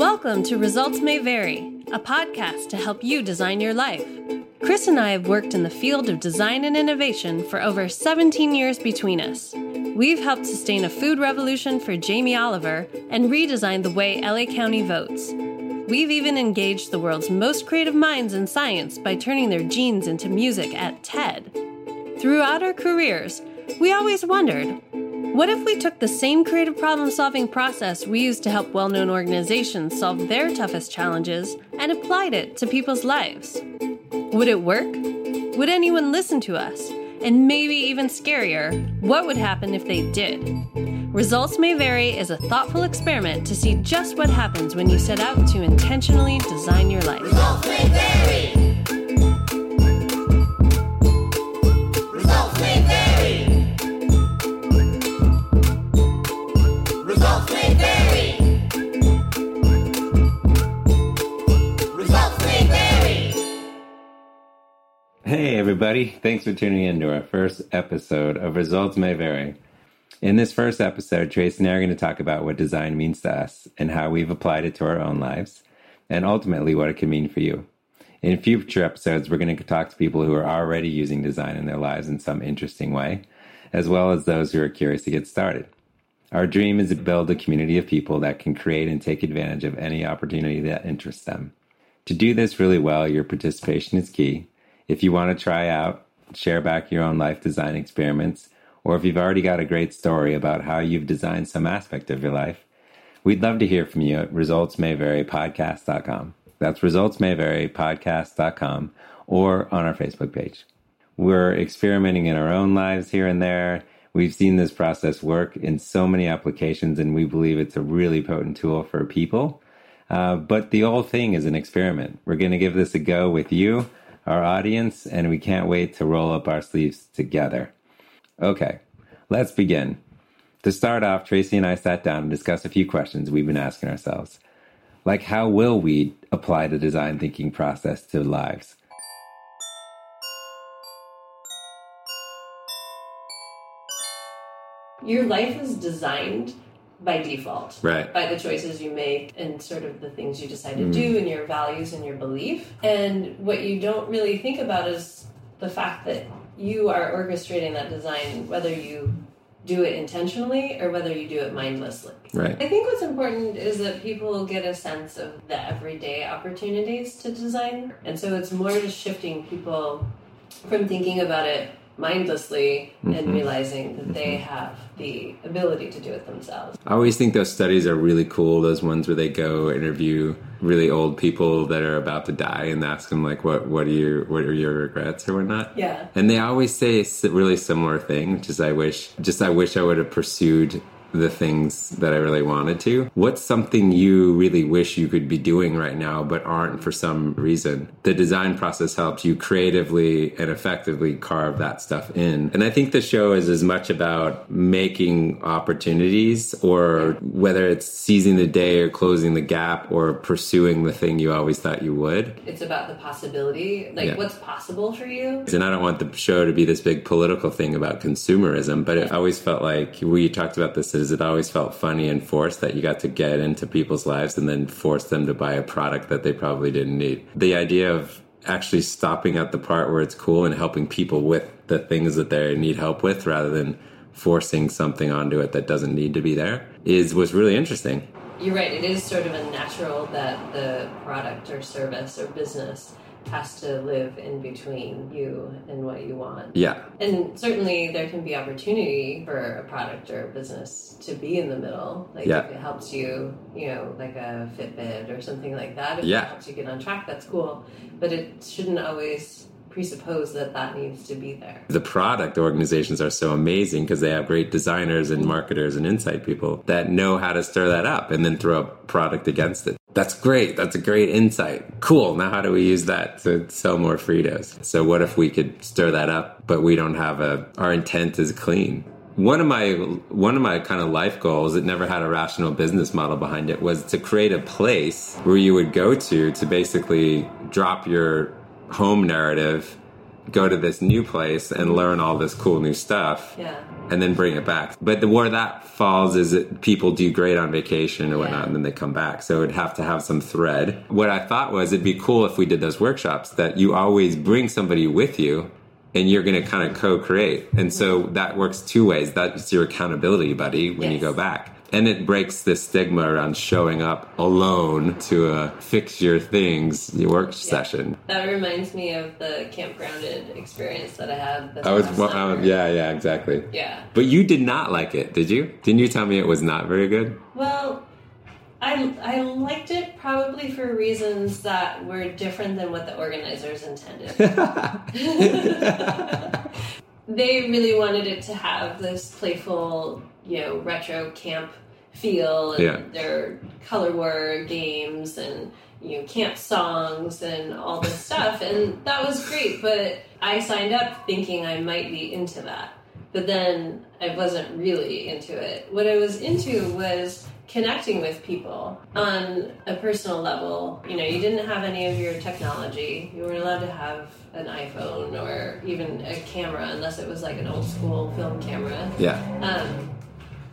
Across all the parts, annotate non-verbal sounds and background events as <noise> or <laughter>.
Welcome to Results May Vary, a podcast to help you design your life. Chris and I have worked in the field of design and innovation for over 17 years between us. We've helped sustain a food revolution for Jamie Oliver and redesigned the way LA County votes. We've even engaged the world's most creative minds in science by turning their genes into music at TED. Throughout our careers, we always wondered what if we took the same creative problem solving process we use to help well known organizations solve their toughest challenges and applied it to people's lives? Would it work? Would anyone listen to us? And maybe even scarier, what would happen if they did? Results May Vary is a thoughtful experiment to see just what happens when you set out to intentionally design your life. Results may vary. Hey, everybody. Thanks for tuning in to our first episode of Results May Vary. In this first episode, Tracy and I are going to talk about what design means to us and how we've applied it to our own lives, and ultimately what it can mean for you. In future episodes, we're going to talk to people who are already using design in their lives in some interesting way, as well as those who are curious to get started. Our dream is to build a community of people that can create and take advantage of any opportunity that interests them. To do this really well, your participation is key. If you want to try out, share back your own life design experiments, or if you've already got a great story about how you've designed some aspect of your life, we'd love to hear from you at resultsmayvarypodcast.com. That's resultsmayvarypodcast.com or on our Facebook page. We're experimenting in our own lives here and there. We've seen this process work in so many applications, and we believe it's a really potent tool for people. Uh, but the whole thing is an experiment. We're going to give this a go with you, our audience, and we can't wait to roll up our sleeves together. Okay, let's begin. To start off, Tracy and I sat down and discussed a few questions we've been asking ourselves. Like, how will we apply the design thinking process to lives? Your life is designed by default, Right. By the choices you make and sort of the things you decide to mm. do and your values and your belief. And what you don't really think about is the fact that you are orchestrating that design, whether you do it intentionally or whether you do it mindlessly. Right. I think what's important is that people get a sense of the everyday opportunities to design. And so it's more just shifting people from thinking about it mindlessly and mm-hmm. realizing that they mm-hmm. have the ability to do it themselves. I always think those studies are really cool. Those ones where they go interview really old people that are about to die and ask them like, "What what are your what are your regrets or whatnot?" Yeah. And they always say a really similar thing, which is, "I wish, just I wish I would have pursued the things that I really wanted to." What's something you really wish you could be doing right now but aren't for some reason? The design process helps you creatively and effectively carve that stuff in. And I think the show is as much about making opportunities or whether it's seizing the day or closing the gap or pursuing the thing you always thought you would. It's about the possibility, like Yeah. what's possible for you. And I don't want the show to be this big political thing about consumerism, but it always felt like we talked about this is it always felt funny and forced that you got to get into people's lives and then force them to buy a product that they probably didn't need. The idea of actually stopping at the part where it's cool and helping people with the things that they need help with rather than forcing something onto it that doesn't need to be there is was really interesting. You're right, it is sort of a natural that the product or service or business has to live in between you and what you want. Yeah. And certainly there can be opportunity for a product or a business to be in the middle. Like Yeah. if it helps you, you know, like a Fitbit or something like that. If Yeah. it helps you get on track, that's cool. But it shouldn't always presuppose that that needs to be there. the product organizations are so amazing because they have great designers and marketers and insight people that know how to stir that up and then throw a product against it. That's great. That's a great insight. Cool. Now, how do we use that to sell more Fritos? So, what if we could stir that up, but we don't have a, our intent is clean? One of my one of my kind of life goals that never had a rational business model behind it was to create a place where you would go to to basically drop your home narrative go to this new place and learn all this cool new stuff Yeah. and then bring it back. But the where that falls is that people do great on vacation or whatnot, Yeah. and then they come back. So it'd have to have some thread. What I thought was it'd be cool if we did those workshops that you always bring somebody with you. And you're going to kind of co-create, and so that works two ways. That's your accountability buddy when you go back, and it breaks the stigma around showing up alone to a fix your things work session. That reminds me of the Camp Grounded experience that I had. I was, well, summer. um, yeah, yeah, exactly. Yeah. But you did not like it, did you? Didn't you tell me it was not very good? Well, I I liked it probably for reasons that were different than what the organizers intended. <laughs> <laughs> they really wanted it to have this playful, you know, retro camp feel, and Yeah. their color war games and you know camp songs and all this <laughs> stuff, and that was great. But I signed up thinking I might be into that, but then I wasn't really into it. What I was into was connecting with people on a personal level. You know, you didn't have any of your technology. You weren't allowed to have an iPhone or even a camera unless it was like an old school film camera. Yeah. Um,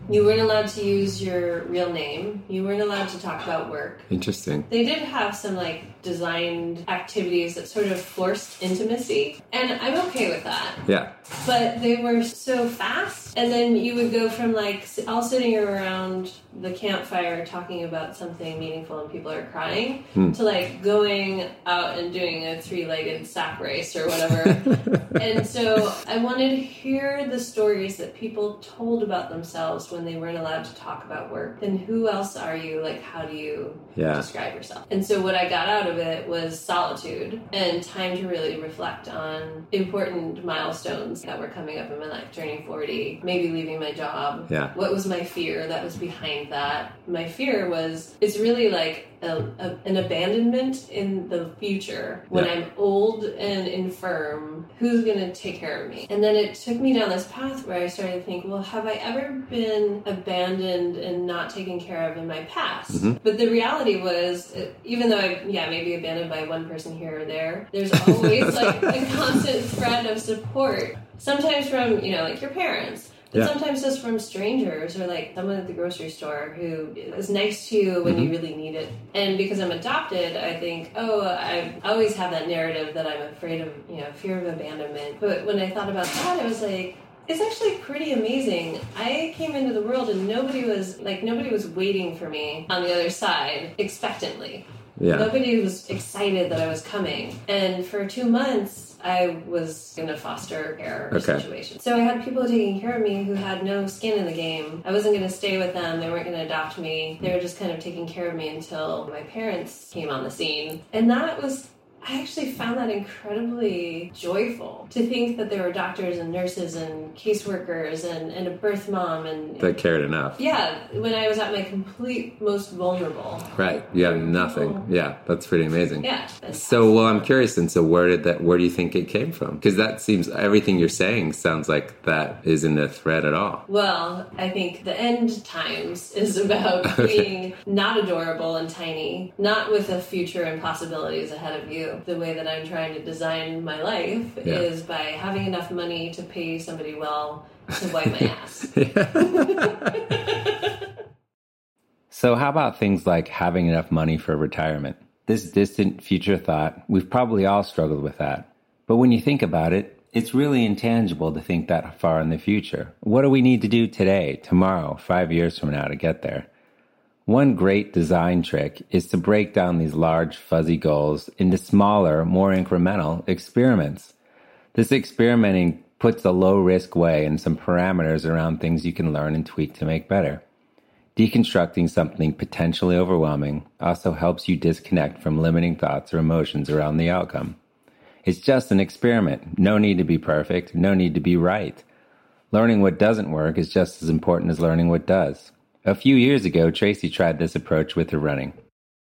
you weren't allowed to use your real name. You weren't allowed to talk about work. Interesting. They did have some like designed activities that sort of forced intimacy, and I'm okay with that. Yeah. But they were so fast, and then you would go from like all sitting around the campfire talking about something meaningful and people are crying hmm. to like going out and doing a three-legged sack race or whatever. <laughs> and so I wanted to hear the stories that people told about themselves when they weren't allowed to talk about work. Then who else are you? Like, how do you Yeah. describe yourself? And so what I got out of it was solitude and time to really reflect on important milestones that were coming up in my life, turning 40, maybe leaving my job. Yeah. What was my fear that was behind that? My fear was it's really like a, a, an abandonment in the future when Yeah. I'm old and infirm. Who's going to take care of me? And then it took me down this path where I started to think, well, have I ever been abandoned and not taken care of in my past? Mm-hmm. But the reality was, uh, even though I, yeah, maybe abandoned by one person here or there, there's always <laughs> like a constant thread of support. Sometimes from, you know, like your parents. But Yeah. sometimes just from strangers or like someone at the grocery store who is nice to you when you really need it. And because I'm adopted, I think, oh, I always have that narrative that I'm afraid of, you know, fear of abandonment. But when I thought about that, I was like, it's actually pretty amazing. I came into the world and nobody was like nobody was waiting for me on the other side expectantly. Yeah. Nobody was excited that I was coming. And for two months, I was in a foster care Okay. situation. So I had people taking care of me who had no skin in the game. I wasn't going to stay with them. They weren't going to adopt me. They were just kind of taking care of me until my parents came on the scene. And that was. I actually found that incredibly joyful to think that there were doctors and nurses and caseworkers and, and a birth mom and That cared enough. yeah, when I was at my complete most vulnerable. Right. You have nothing. Yeah. That's pretty amazing. Yeah. So, well, I'm curious. And so, where did that? Where do you think it came from? Because that seems everything you're saying sounds like that isn't a threat at all. Well, I think the end times is <laughs> about being not adorable and tiny, not with a future and possibilities ahead of you. The way that I'm trying to design my life Yeah. is by having enough money to pay somebody well to wipe my <laughs> ass. <laughs> So, how about things like having enough money for retirement? This distant future thought, we've probably all struggled with that. But when you think about it, it's really intangible to think that far in the future. What do we need to do today, tomorrow, five years from now to get there? One great design trick is to break down these large, fuzzy goals into smaller, more incremental experiments. This experimenting puts a low risk way and some parameters around things you can learn and tweak to make better. Deconstructing something potentially overwhelming also helps you disconnect from limiting thoughts or emotions around the outcome. It's just an experiment. No need to be perfect, no need to be right. Learning what doesn't work is just as important as learning what does. A few years ago, Tracy tried this approach with her running.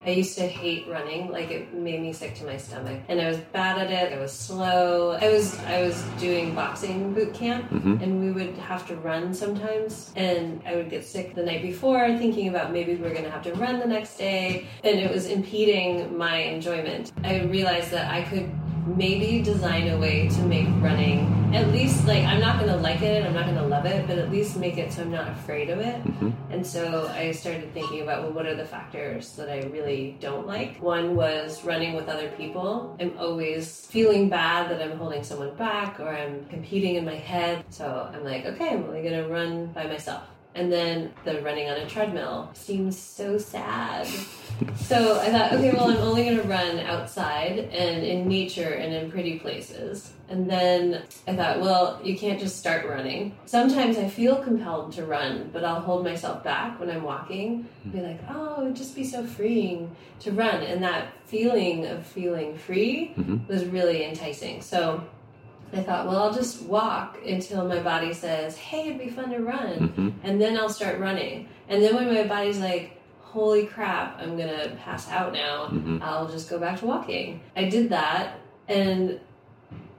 I used to hate running, like it made me sick to my stomach. And I was bad at it. I was slow. I was I was doing boxing boot camp mm-hmm. and we would have to run sometimes and I would get sick the night before thinking about maybe we are going to have to run the next day and it was impeding my enjoyment. I realized that I could maybe design a way to make running at least like I'm not gonna like it, I'm not gonna love it, but at least make it so I'm not afraid of it. Mm-hmm. And so I started thinking about well, what are the factors that I really don't like? One was running with other people. I'm always feeling bad that I'm holding someone back or I'm competing in my head. So I'm like, okay, I'm only gonna run by myself. And then the running on a treadmill seems so sad. <laughs> So I thought, okay, well, I'm only going to run outside and in nature and in pretty places. And then I thought, well, you can't just start running. Sometimes I feel compelled to run, but I'll hold myself back when I'm walking. Be hmm. like, oh, it'd just be so freeing to run. And that feeling of feeling free mm-hmm. was really enticing. So I thought, well, I'll just walk until my body says, hey, it'd be fun to run. Mm-hmm. And then I'll start running. And then when my body's like, holy crap, I'm going to pass out now, mm-hmm. I'll just go back to walking. I did that. And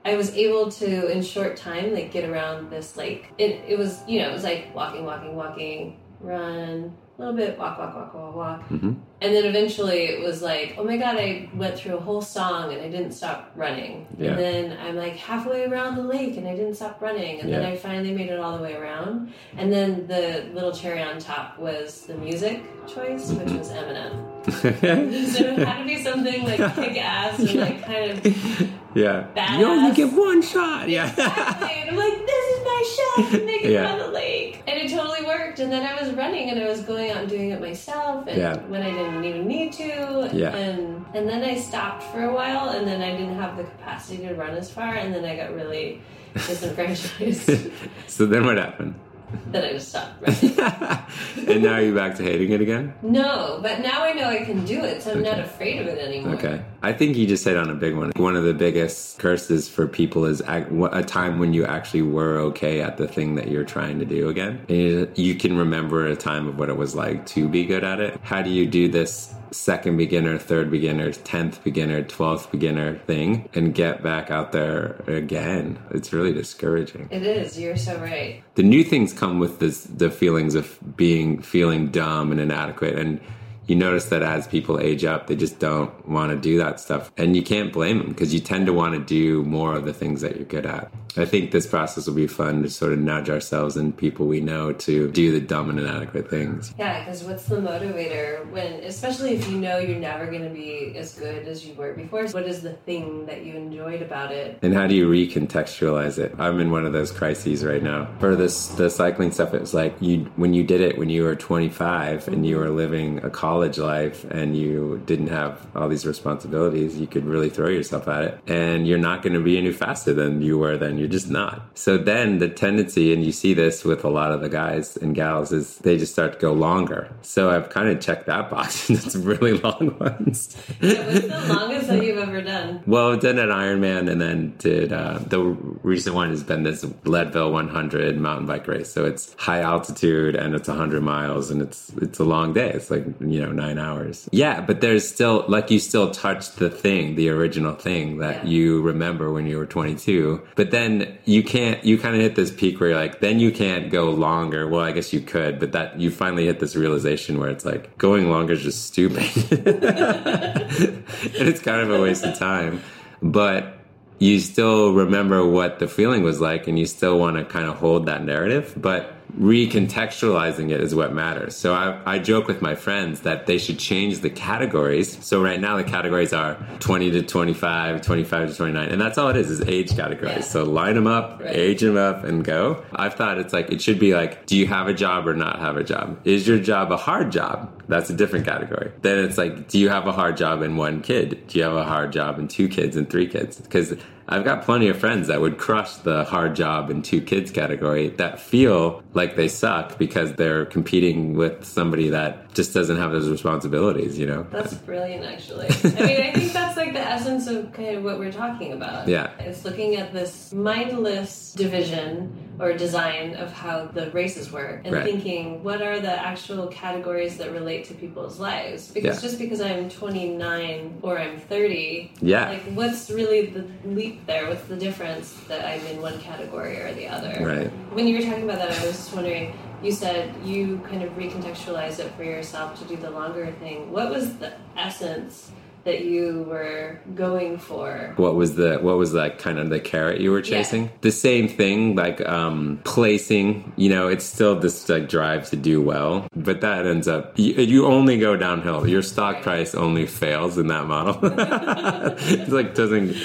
I was able to, in short time, like get around this lake. It, it was, you know, it was like walking, walking, walking, run, a little bit, walk, walk, walk, walk, walk. Mm-hmm. And then eventually it was like, oh my god, I went through a whole song and I didn't stop running. Yeah. And then I'm like halfway around the lake and I didn't stop running. And then I finally made it all the way around. And then the little cherry on top was the music choice, which was Eminem. <laughs> So it had to be something like kick ass and <laughs> like kind of <laughs> yeah. Badass. You only get one shot. Yeah. Exactly. And I'm like, this is my shot to make it Yeah. the lake. And it totally worked. And then I was running and I was going out and doing it myself and Yeah. when I didn't even need to. Yeah. And and then I stopped for a while and then I didn't have the capacity to run as far and then I got really disenfranchised. <laughs> so then what happened? <laughs> then I just stopped <laughs> and now you're back to hating it again? No, but now I know I can do it, so I'm not afraid of it anymore. Okay. I think you just hit on a big one. One of the biggest curses for people is a time when you actually were okay at the thing that you're trying to do again. And you- you can remember a time of what it was like to be good at it. How do you do this second beginner, third beginner, 10th beginner, 12th beginner thing and get back out there again? It's really discouraging. It is, you're so right. the new things come with this the feelings of being feeling dumb and inadequate and you notice that as people age up they just don't want to do that stuff and you can't blame them because you tend to want to do more of the things that you're good at i think this process will be fun to sort of nudge ourselves and people we know to do the dumb and inadequate things Yeah, because what's the motivator when, especially if you know you're never going to be as good as you were before? What is the thing that you enjoyed about it? and how do you recontextualize it i'm in one of those crises right now for this the cycling stuff it was like you when you did it when you were 25 and you were living a college life and you didn't have all these responsibilities you could really throw yourself at it and you're not going to be any faster than you were then you're just not so then the tendency and you see this with a lot of the guys and gals is they just start to go longer so i've kind of checked that box <laughs> and it's really <laughs> long ones Yeah, what's the longest that you've ever done? well, did an Ironman and then did uh, the recent one has been this Leadville 100 mountain bike race. So it's high altitude and it's 100 miles and it's it's a long day. It's like you know nine hours. Yeah, but there's still like you still touch the thing, the original thing that Yeah. you remember when you were 22. But then you can't. You kind of hit this peak where you're like, then you can't go longer. Well, I guess you could, but that you finally hit this realization where it's like going longer is just stupid. <laughs> and it's kind of a waste of time. But you still remember what the feeling was like and you still want to kind of hold that narrative. But recontextualizing it is what matters. So I, I joke with my friends that they should change the categories. So right now the categories are 20 to 25, 25 to 29, and that's all it is, is age categories. Yeah. So line them up, Right. age them up, and go. I've thought it's like, it should be like, do you have a job or not have a job? Is your job a hard job? That's a different category. Then it's like, do you have a hard job and one kid? Do you have a hard job and two kids and three kids? Because I've got plenty of friends that would crush the hard job and two kids category that feel like they suck because they're competing with somebody that just doesn't have those responsibilities, you know? That's brilliant, actually. I mean, I think <laughs> that's like the essence of kind of what we're talking about. Yeah. It's looking at this mindless division or design of how the races work and Right. thinking, what are the actual categories that relate to people's lives? Because Yeah. just because I'm 29 or I'm 30, Yeah. like what's really the leap there? What's the difference that I'm in one category or the other? Right. When you were talking about that, I was just wondering. You said you kind of recontextualized it for yourself to do the longer thing. What was the essence that you were going for? What was the what was like kind of the carrot you were chasing? The same thing, like um placing. You know, it's still this like drive to do well, but that ends up you, you only go downhill. Your stock price only fails in that model. <laughs> it like doesn't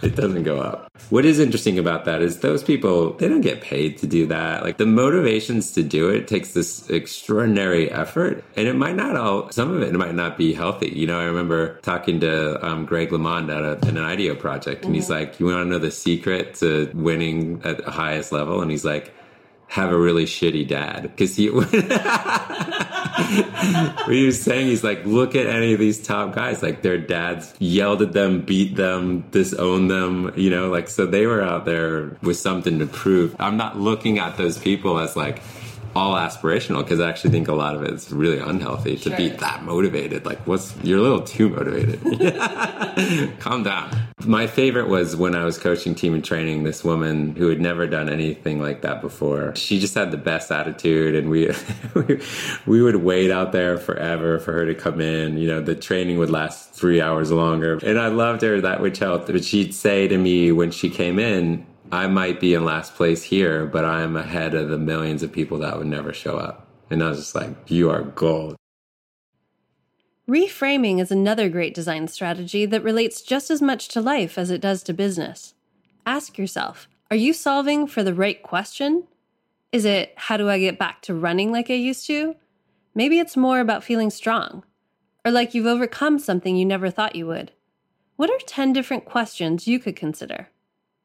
<laughs> it doesn't go up. What is interesting about that is those people, they don't get paid to do that. Like the motivations to do it takes this extraordinary effort. And it might not all, some of it might not be healthy. You know, I remember talking to um, Greg LeMond at, a, at an IDEO project, and he's like, You want to know the secret to winning at the highest level? And he's like, have a really shitty dad. Because he <laughs> he was saying he's like look at any of these top guys. Like their dads yelled at them beat them disowned them you know like so they were out there with something to prove. I'm not looking at those people as like all aspirational because I actually think a lot of it's really unhealthy to be that motivated. Like, what's you're a little too motivated. <laughs> <laughs> Calm down. My favorite was when I was coaching team and training. This woman who had never done anything like that before. She just had the best attitude, and we <laughs> we, we would wait out there forever for her to come in. You know, the training would last three hours longer, and I loved her that which helped. But she'd say to me when she came in. I might be in last place here, but I'm ahead of the millions of people that would never show up. And I was just like, you are gold. Reframing is another great design strategy that relates just as much to life as it does to business. Ask yourself are you solving for the right question? Is it, how do I get back to running like I used to? Maybe it's more about feeling strong, or like you've overcome something you never thought you would. What are 10 different questions you could consider?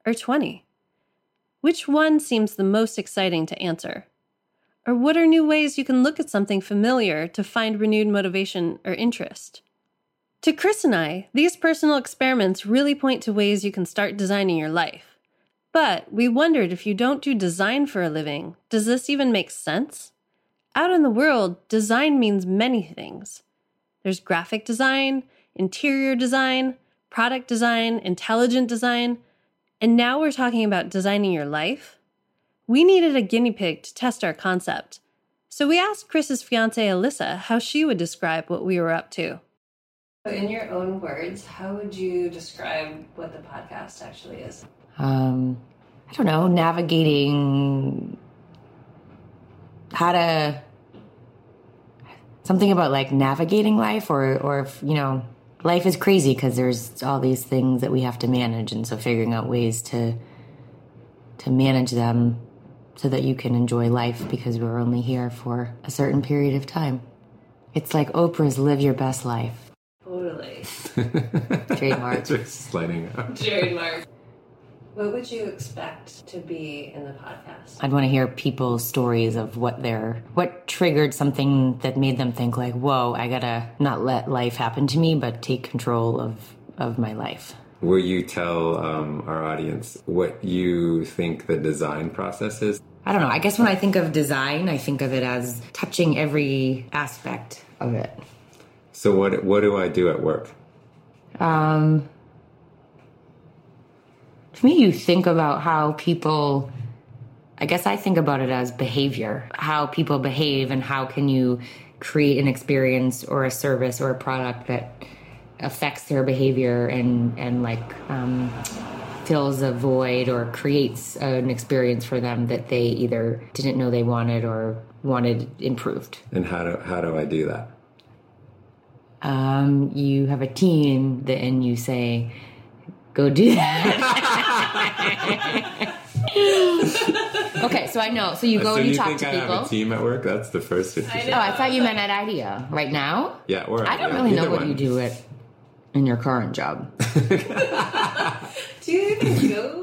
Or 20? Which one seems the most exciting to answer? Or what are new ways you can look at something familiar to find renewed motivation or interest? To Chris and I, these personal experiments really point to ways you can start designing your life. But we wondered if you don't do design for a living, does this even make sense? Out in the world, design means many things. There's graphic design, interior design, product design, intelligent design, and now we're talking about designing your life. We needed a guinea pig to test our concept. So we asked Chris's fiance Alyssa how she would describe what we were up to. In your own words, how would you describe what the podcast actually is? um, I don't know, navigating how to something about like navigating life or or you know life is crazy because there's all these things that we have to manage and so figuring out ways to to manage them so that you can enjoy life because we're only here for a certain period of time it's like oprah's live your best life Totally. <laughs> trademark It's just lighting up. Trademark. What would you expect to be in the podcast? I'd want to hear people's stories of what their what triggered something that made them think like, "Whoa, I gotta not let life happen to me, but take control of of my life." Will you tell um, our audience what you think the design process is? I don't know. I guess when I think of design, I think of it as touching every aspect of it. So what what do I do at work? Um, to me, you think about how people. I guess I think about it as behavior, how people behave, and how can you create an experience or a service or a product that affects their behavior and and like um, fills a void or creates an experience for them that they either didn't know they wanted or wanted improved. And how do how do I do that? um, you have a team that, and you say, go do that. <laughs> okay, so I know. So you go and you, you talk think to I people. have a team at work? That's the first interesting. Oh, I know. I thought you meant at IDEO right now. Yeah, or I don't yeah, really know either what one. you do at in your current job. <laughs> Do you even go?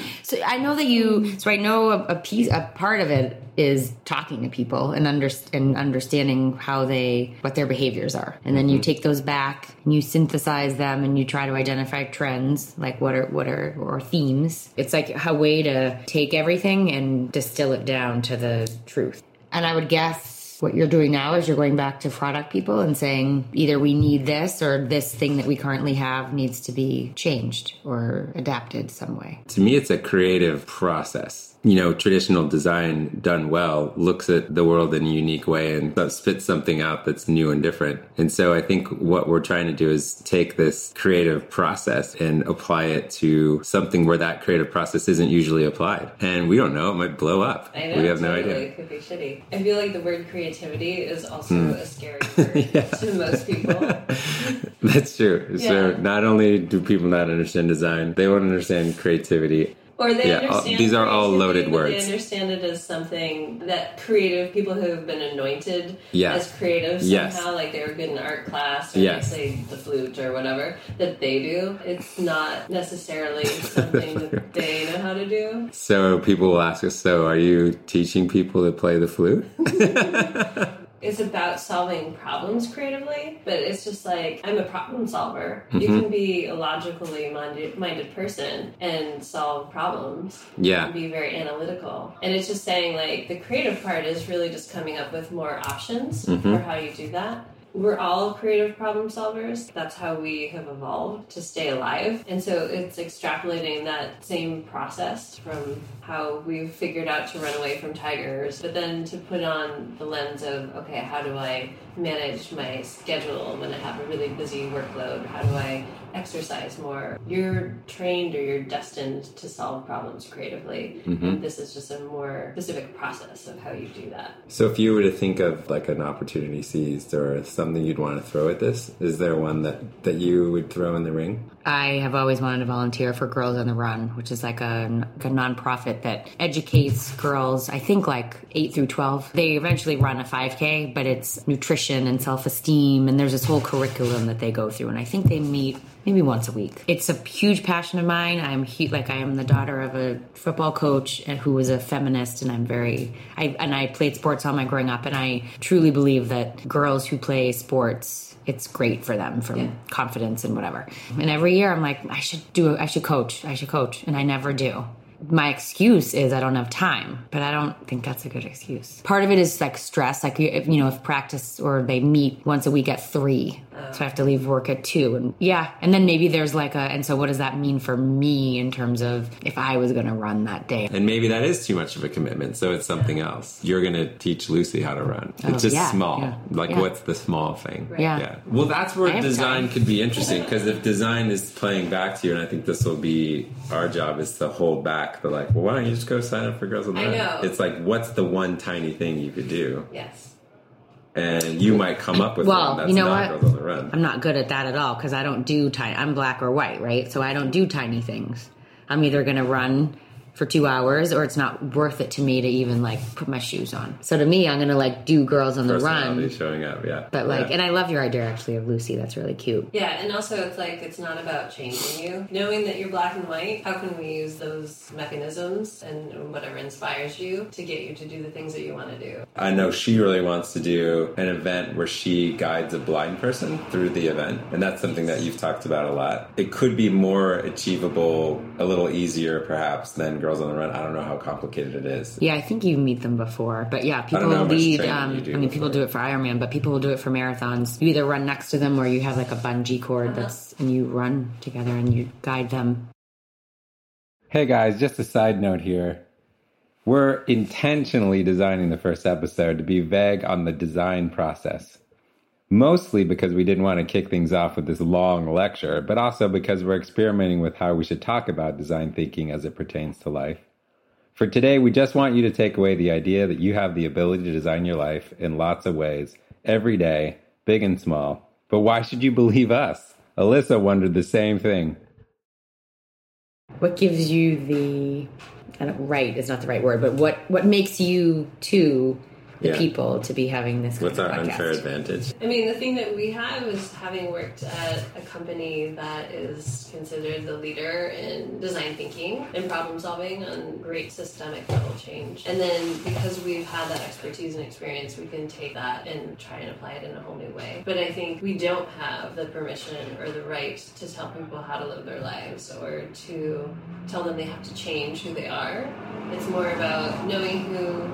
<laughs> So I know that you. So I know a, a piece, a part of it is talking to people and under, and understanding how they, what their behaviors are, and then you mm-hmm. take those back and you synthesize them and you try to identify trends, like what are what are or themes. It's like a way to take everything and distill it down to the truth. And I would guess what you're doing now is you're going back to product people and saying either we need this or this thing that we currently have needs to be changed or adapted some way. To me, it's a creative process. You know, traditional design done well looks at the world in a unique way and spits something out that's new and different. And so I think what we're trying to do is take this creative process and apply it to something where that creative process isn't usually applied. And we don't know, it might blow up. I know, we have no idea. It could be shitty. I feel like the word creativity is also Hmm. a scary <laughs> word to most people. <laughs> That's true. So not only do people not understand design, they won't understand creativity. Or they Yeah, uh, all- these are all loaded words. They understand it as something that creative people who have been anointed Yeah. as creative Yes. somehow, like they were good in art class or Yes. they played the flute or whatever that they do. It's not necessarily <laughs> something that they know how to do. So people will ask us, so are you teaching people to play the flute? <laughs> It's about solving problems creatively, but it's just like I'm a problem solver. You Mm-hmm. can be a logically minded, minded person and solve problems. Yeah. and be very analytical. And it's just saying like the creative part is really just coming up with more options Mm-hmm. for how you do that. We're all creative problem solvers. That's how we have evolved to stay alive. And so it's extrapolating that same process from how we've figured out to run away from tigers, but then to put on the lens of, okay, how do I manage my schedule when I have a really busy workload? How do I exercise more? You're trained or you're destined to solve problems creatively. And this is just a more specific process of how you do that. So if you were to think of like an opportunity seized or something you'd want to throw at this, is there one that, that you would throw in the ring? I have always wanted to volunteer for Girls on the Run, which is like a, like a nonprofit that educates girls, I think like 8 through 12. They eventually run a 5K, but it's nutrition and self esteem, and there's this whole curriculum that they go through. And I think they meet maybe once a week. It's a huge passion of mine. I'm hu- like I am the daughter of a football coach and who was a feminist, and I'm very I and I played sports all my growing up, and I truly believe that girls who play sports it's great for them for Yeah. confidence and whatever. And every year I'm like, I should do I should coach. I should coach. And I never do. My excuse is I don't have time, but I don't think that's a good excuse. Part of it is like stress, like you, know, if practice or they meet once a week at three, so I have to leave work at two, and yeah, and then maybe there's like a, and so what does that mean for me in terms of if I was going to run that day? And maybe that is too much of a commitment, so it's something else. You're going to teach Lucy how to run. Oh, It's just yeah, small. yeah, Like, yeah. what's the small thing? Yeah. Yeah. Well, that's where design time. could be interesting because if design is playing back to you, and I think this will be our job is to hold back the like, well, why don't you just go sign up for Girls on the I Run? know. It's like, what's the one tiny thing you could do? Yes. And you might come up with Well, one that's you know not what? Girls on the Run. I'm not good at that at all because I don't do tiny. I'm black or white, right? So I don't do tiny things. I'm either going to run for two hours or it's not worth it to me to even like put my shoes on. So to me, I'm going to like do girls on the Personality run. showing up, yeah. But like, Yeah. and I love your idea actually of Lucy. That's really cute. Yeah, and also it's like it's not about changing you. Knowing that you're black and white, how can we use those mechanisms and whatever inspires you to get you to do the things that you want to do? I know she really wants to do an event where she guides a blind person through the event. And that's something that you've talked about a lot. It could be more achievable, a little easier perhaps than Girls on the Run. I don't know how complicated it is. Yeah, I think you meet them before, but yeah, people know how lead. Um, I mean, people do it for Ironman, but people will do it for marathons. You either run next to them or you have like a bungee cord that's and you run together and you guide them. Hey guys, just a side note here. We're intentionally designing the first episode to be vague on the design process. Mostly because we didn't want to kick things off with this long lecture, but also because we're experimenting with how we should talk about design thinking as it pertains to life. For today, we just want you to take away the idea that you have the ability to design your life in lots of ways, every day, big and small. But why should you believe us? Alyssa wondered the same thing. What gives you the I don't, right is not the right word, but what what makes you to the Yeah. people to be having this? What's our kind of unfair podcast? advantage? I mean, the thing that we have is having worked at a company that is considered the leader in design thinking and problem solving on great systemic level change. And then because we've had that expertise and experience, we can take that and try and apply it in a whole new way. But I think we don't have the permission or the right to tell people how to live their lives or to tell them they have to change who they are. It's more about knowing who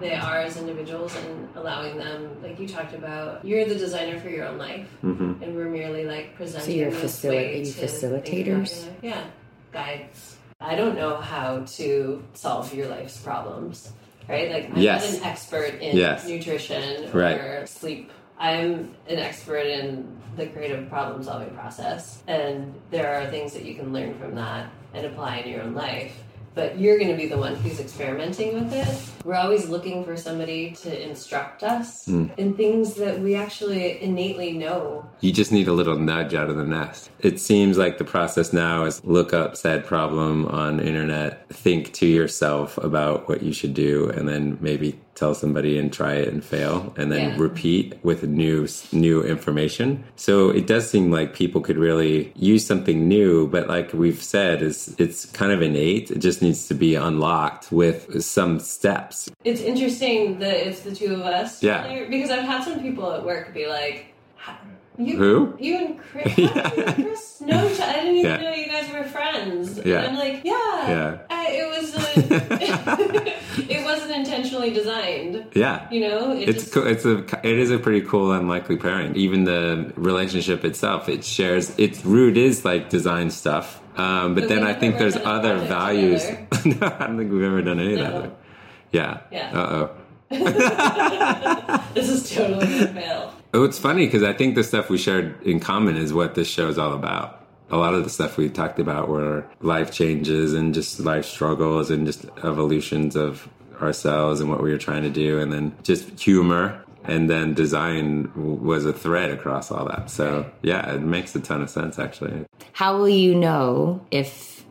they are as individuals and allowing them, like you talked about, you're the designer for your own life, Mm-hmm. and we're merely like presenting. you're this facili- way you to facilitators? your. Yeah, guides. I don't know how to solve your life's problems, right? Like, I'm Yes. not an expert in Yes. nutrition or Right. sleep. I'm an expert in the creative problem solving process. And there are things that you can learn from that and apply in your own life. But you're going to be the one who's experimenting with it. We're always looking for somebody to instruct us Hmm. in things that we actually innately know. You just need a little nudge out of the nest. It seems like the process now is look up said problem on internet, think to yourself about what you should do, and then maybe tell somebody and try it and fail, and then Yeah. repeat with new new information. So it does seem like people could really use something new, but like we've said, is it's kind of innate. It just needs to be unlocked with some steps. It's interesting that it's the two of us. Yeah. Because I've had some people at work be like, "How- you, Who? You and Chris, how do you and Chris know each other? I didn't even Yeah. know you guys were friends. Yeah. And I'm like, yeah. Yeah. I, it was a, <laughs> it wasn't intentionally designed. Yeah. You know? It It's just, cool. It's a it is a pretty cool unlikely pairing. Even the relationship itself, it shares its root is like design stuff. Um, but But then I think there's other values. <laughs> no, I don't think we've ever done any of that. Yeah. Yeah. Uh oh. <laughs> this is totally gonna fail. Oh, it's funny because I think the stuff we shared in common is what this show is all about. A lot of the stuff we talked about were life changes and just life struggles and just evolutions of ourselves and what we were trying to do, and then just humor. And then design was a thread across all that. So, yeah, it makes a ton of sense actually. How will you know if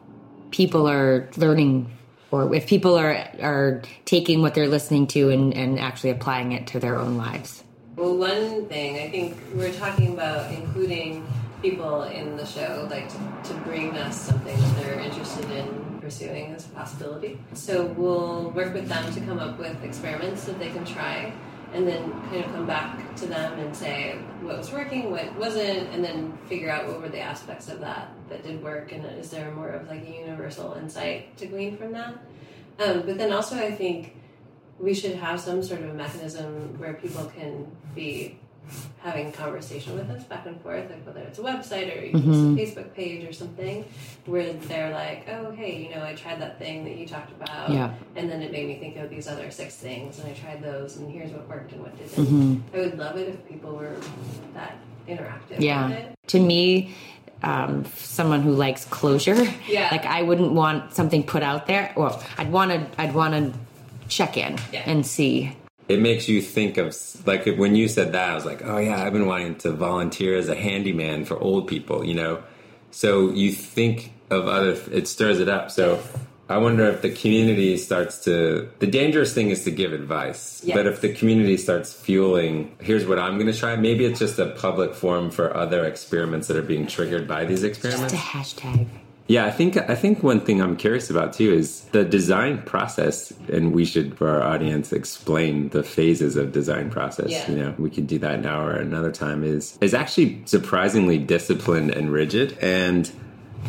people are learning or if people are are taking what they're listening to and, and actually applying it to their own lives? Well, one thing I think we're talking about including people in the show, like to, to bring us something that they're interested in pursuing as a possibility. So we'll work with them to come up with experiments that they can try, and then kind of come back to them and say what was working, what wasn't, and then figure out what were the aspects of that that did work, and is there more of like a universal insight to glean from that. Um, but then also, I think we should have some sort of a mechanism where people can be having conversation with us back and forth, like whether it's a website or just a Facebook page or something, where they're like, "Oh, hey, you know, I tried that thing that you talked about, Yeah. and then it made me think of these other six things, and I tried those, and here's what worked and what didn't." I would love it if people were that interactive. Yeah. To me, um, someone who likes closure, Yeah. like I wouldn't want something put out there. Well, I'd want to. I'd want to check in Yeah. and see. It makes you think of, like, when you said that, I was like, oh, yeah, I've been wanting to volunteer as a handyman for old people, you know? So you think of other, it stirs it up. So I wonder if the community starts to, the dangerous thing is to give advice. Yes. But if the community starts fueling, here's what I'm going to try, maybe it's just a public forum for other experiments that are being triggered by these experiments. Just a hashtag. Yeah, I think I think one thing I'm curious about too is the design process, and we should for our audience explain the phases of design process. Yeah. You know, we could do that now or another time. Is is actually surprisingly disciplined and rigid, and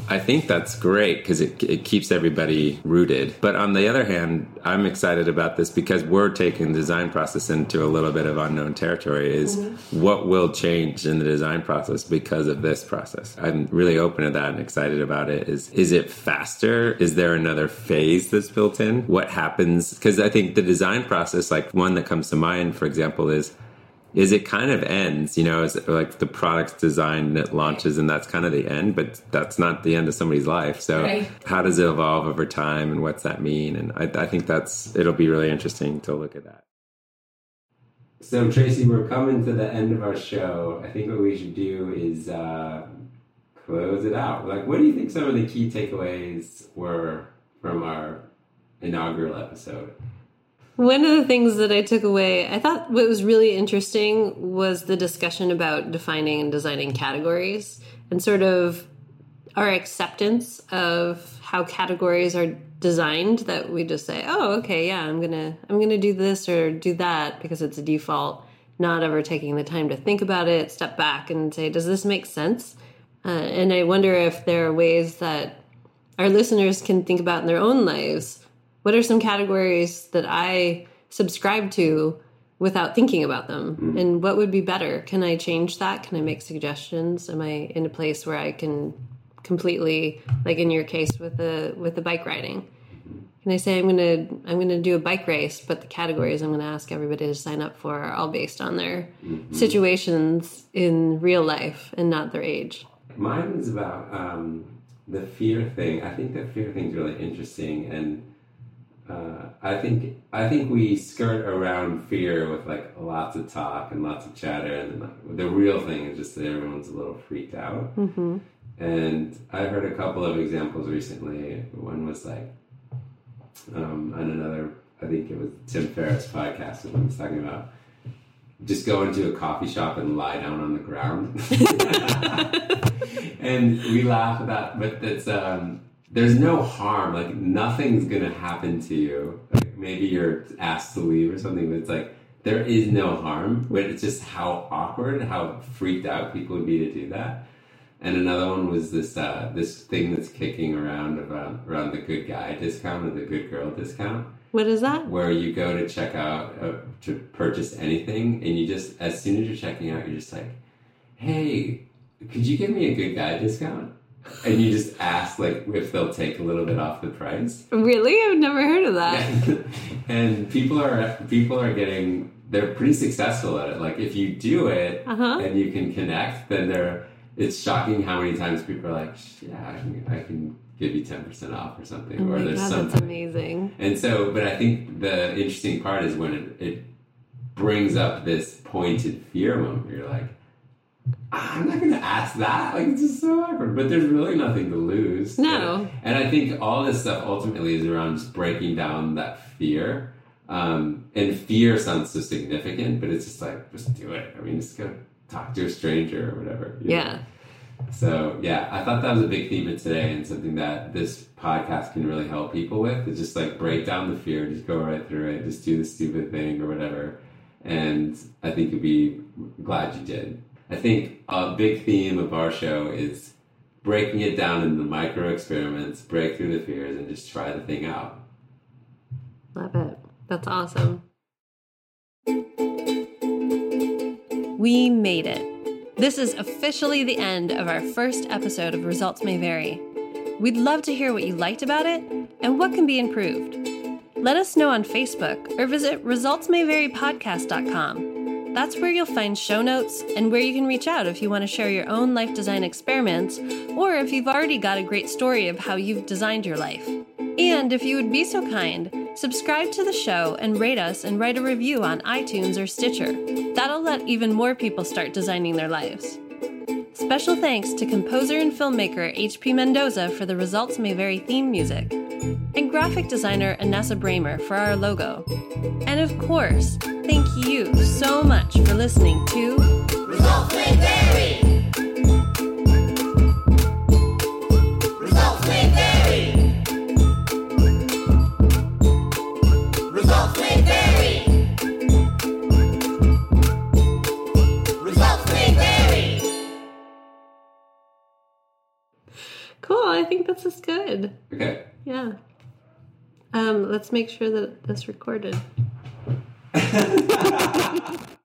I think that's great because it, it keeps everybody rooted. But on the other hand, I'm excited about this because we're taking the design process into a little bit of unknown territory. Is mm-hmm. what will change in the design process because of this process? I'm really open to that and excited about it. Is is it faster? Is there another phase that's built in? What happens? Because I think the design process, like one that comes to mind, for example, is is it kind of ends, you know, it's like the product's designed and it launches and that's kind of the end, but that's not the end of somebody's life. So Right. how does it evolve over time and what's that mean? And I, I think that's, it'll be really interesting to look at that. So Tracy, we're coming to the end of our show. I think what we should do is uh, close it out. Like, what do you think some of the key takeaways were from our inaugural episode? One of the things that I took away, I thought what was really interesting was the discussion about defining and designing categories and sort of our acceptance of how categories are designed that we just say, "Oh, okay, yeah, I'm going to I'm going to do this or do that because it's a default." Not ever taking the time to think about it, step back and say, "Does this make sense?" Uh, and I wonder if there are ways that our listeners can think about in their own lives what are some categories that I subscribe to without thinking about them? And what would be better? Can I change that? Can I make suggestions? Am I in a place where I can completely like in your case with the with the bike riding. Can I say I'm gonna I'm gonna do a bike race, but the categories I'm gonna ask everybody to sign up for are all based on their situations in real life and not their age. Mine is about um, the fear thing. I think the fear thing's really interesting, and uh, I think I think we skirt around fear with like lots of talk and lots of chatter, and then the real thing is just that everyone's a little freaked out. Mm-hmm. And I heard a couple of examples recently. One was like um, on another, I think it was Tim Ferriss podcast, and he was talking about just go into a coffee shop and lie down on the ground. <laughs> <laughs> and we laugh at that, but it's um, there's no harm. Like nothing's gonna happen to you. Like, maybe you're asked to leave or something, but it's like there is no harm. But it's just how awkward, how freaked out people would be to do that. And another one was this uh, this thing that's kicking around around, around the good guy discount or the good girl discount What is that? where you go to check out uh, to purchase anything and you just as soon as you're checking out you're just like hey could you give me a good guy discount and you just ask like if they'll take a little bit off the price Really? I've never heard of that. <laughs> and people are people are getting they're pretty successful at it like if you do it Uh-huh. and you can connect then they're it's shocking how many times people are like yeah i can, I can give you 10% off or something Oh or there's god, something that's amazing. and so, but I think the interesting part is when it, it brings up this pointed fear moment you're like, "Ah, I'm not going to ask that. Like, it's just so awkward. But there's really nothing to lose. No. And I think all this stuff ultimately is around just breaking down that fear. Um, and fear sounds so significant, but it's just like, just do it. I mean, just go talk to a stranger or whatever. you know? Yeah. So yeah, I thought that was a big theme of today and something that this podcast can really help people with. Is just like break down the fear, just go right through it, just do the stupid thing or whatever. And I think you'd be glad you did. I think a big theme of our show is breaking it down into micro experiments, break through the fears, and just try the thing out. Love it. That's awesome. We made it. This is officially the end of our first episode of Results May Vary. We'd love to hear what you liked about it and what can be improved. Let us know on Facebook or visit resultsmayvarypodcast.com. That's where you'll find show notes and where you can reach out if you want to share your own life design experiments or if you've already got a great story of how you've designed your life. And if you would be so kind, subscribe to the show and rate us and write a review on iTunes or Stitcher. That'll let even more people start designing their lives. Special thanks to composer and filmmaker H.P. Mendoza for the Results May Vary theme music, and graphic designer Anessa Bramer for our logo. And of course, thank you so much for listening to Results may vary. This is good. Okay. Yeah. Um, let's make sure that that's recorded. <laughs>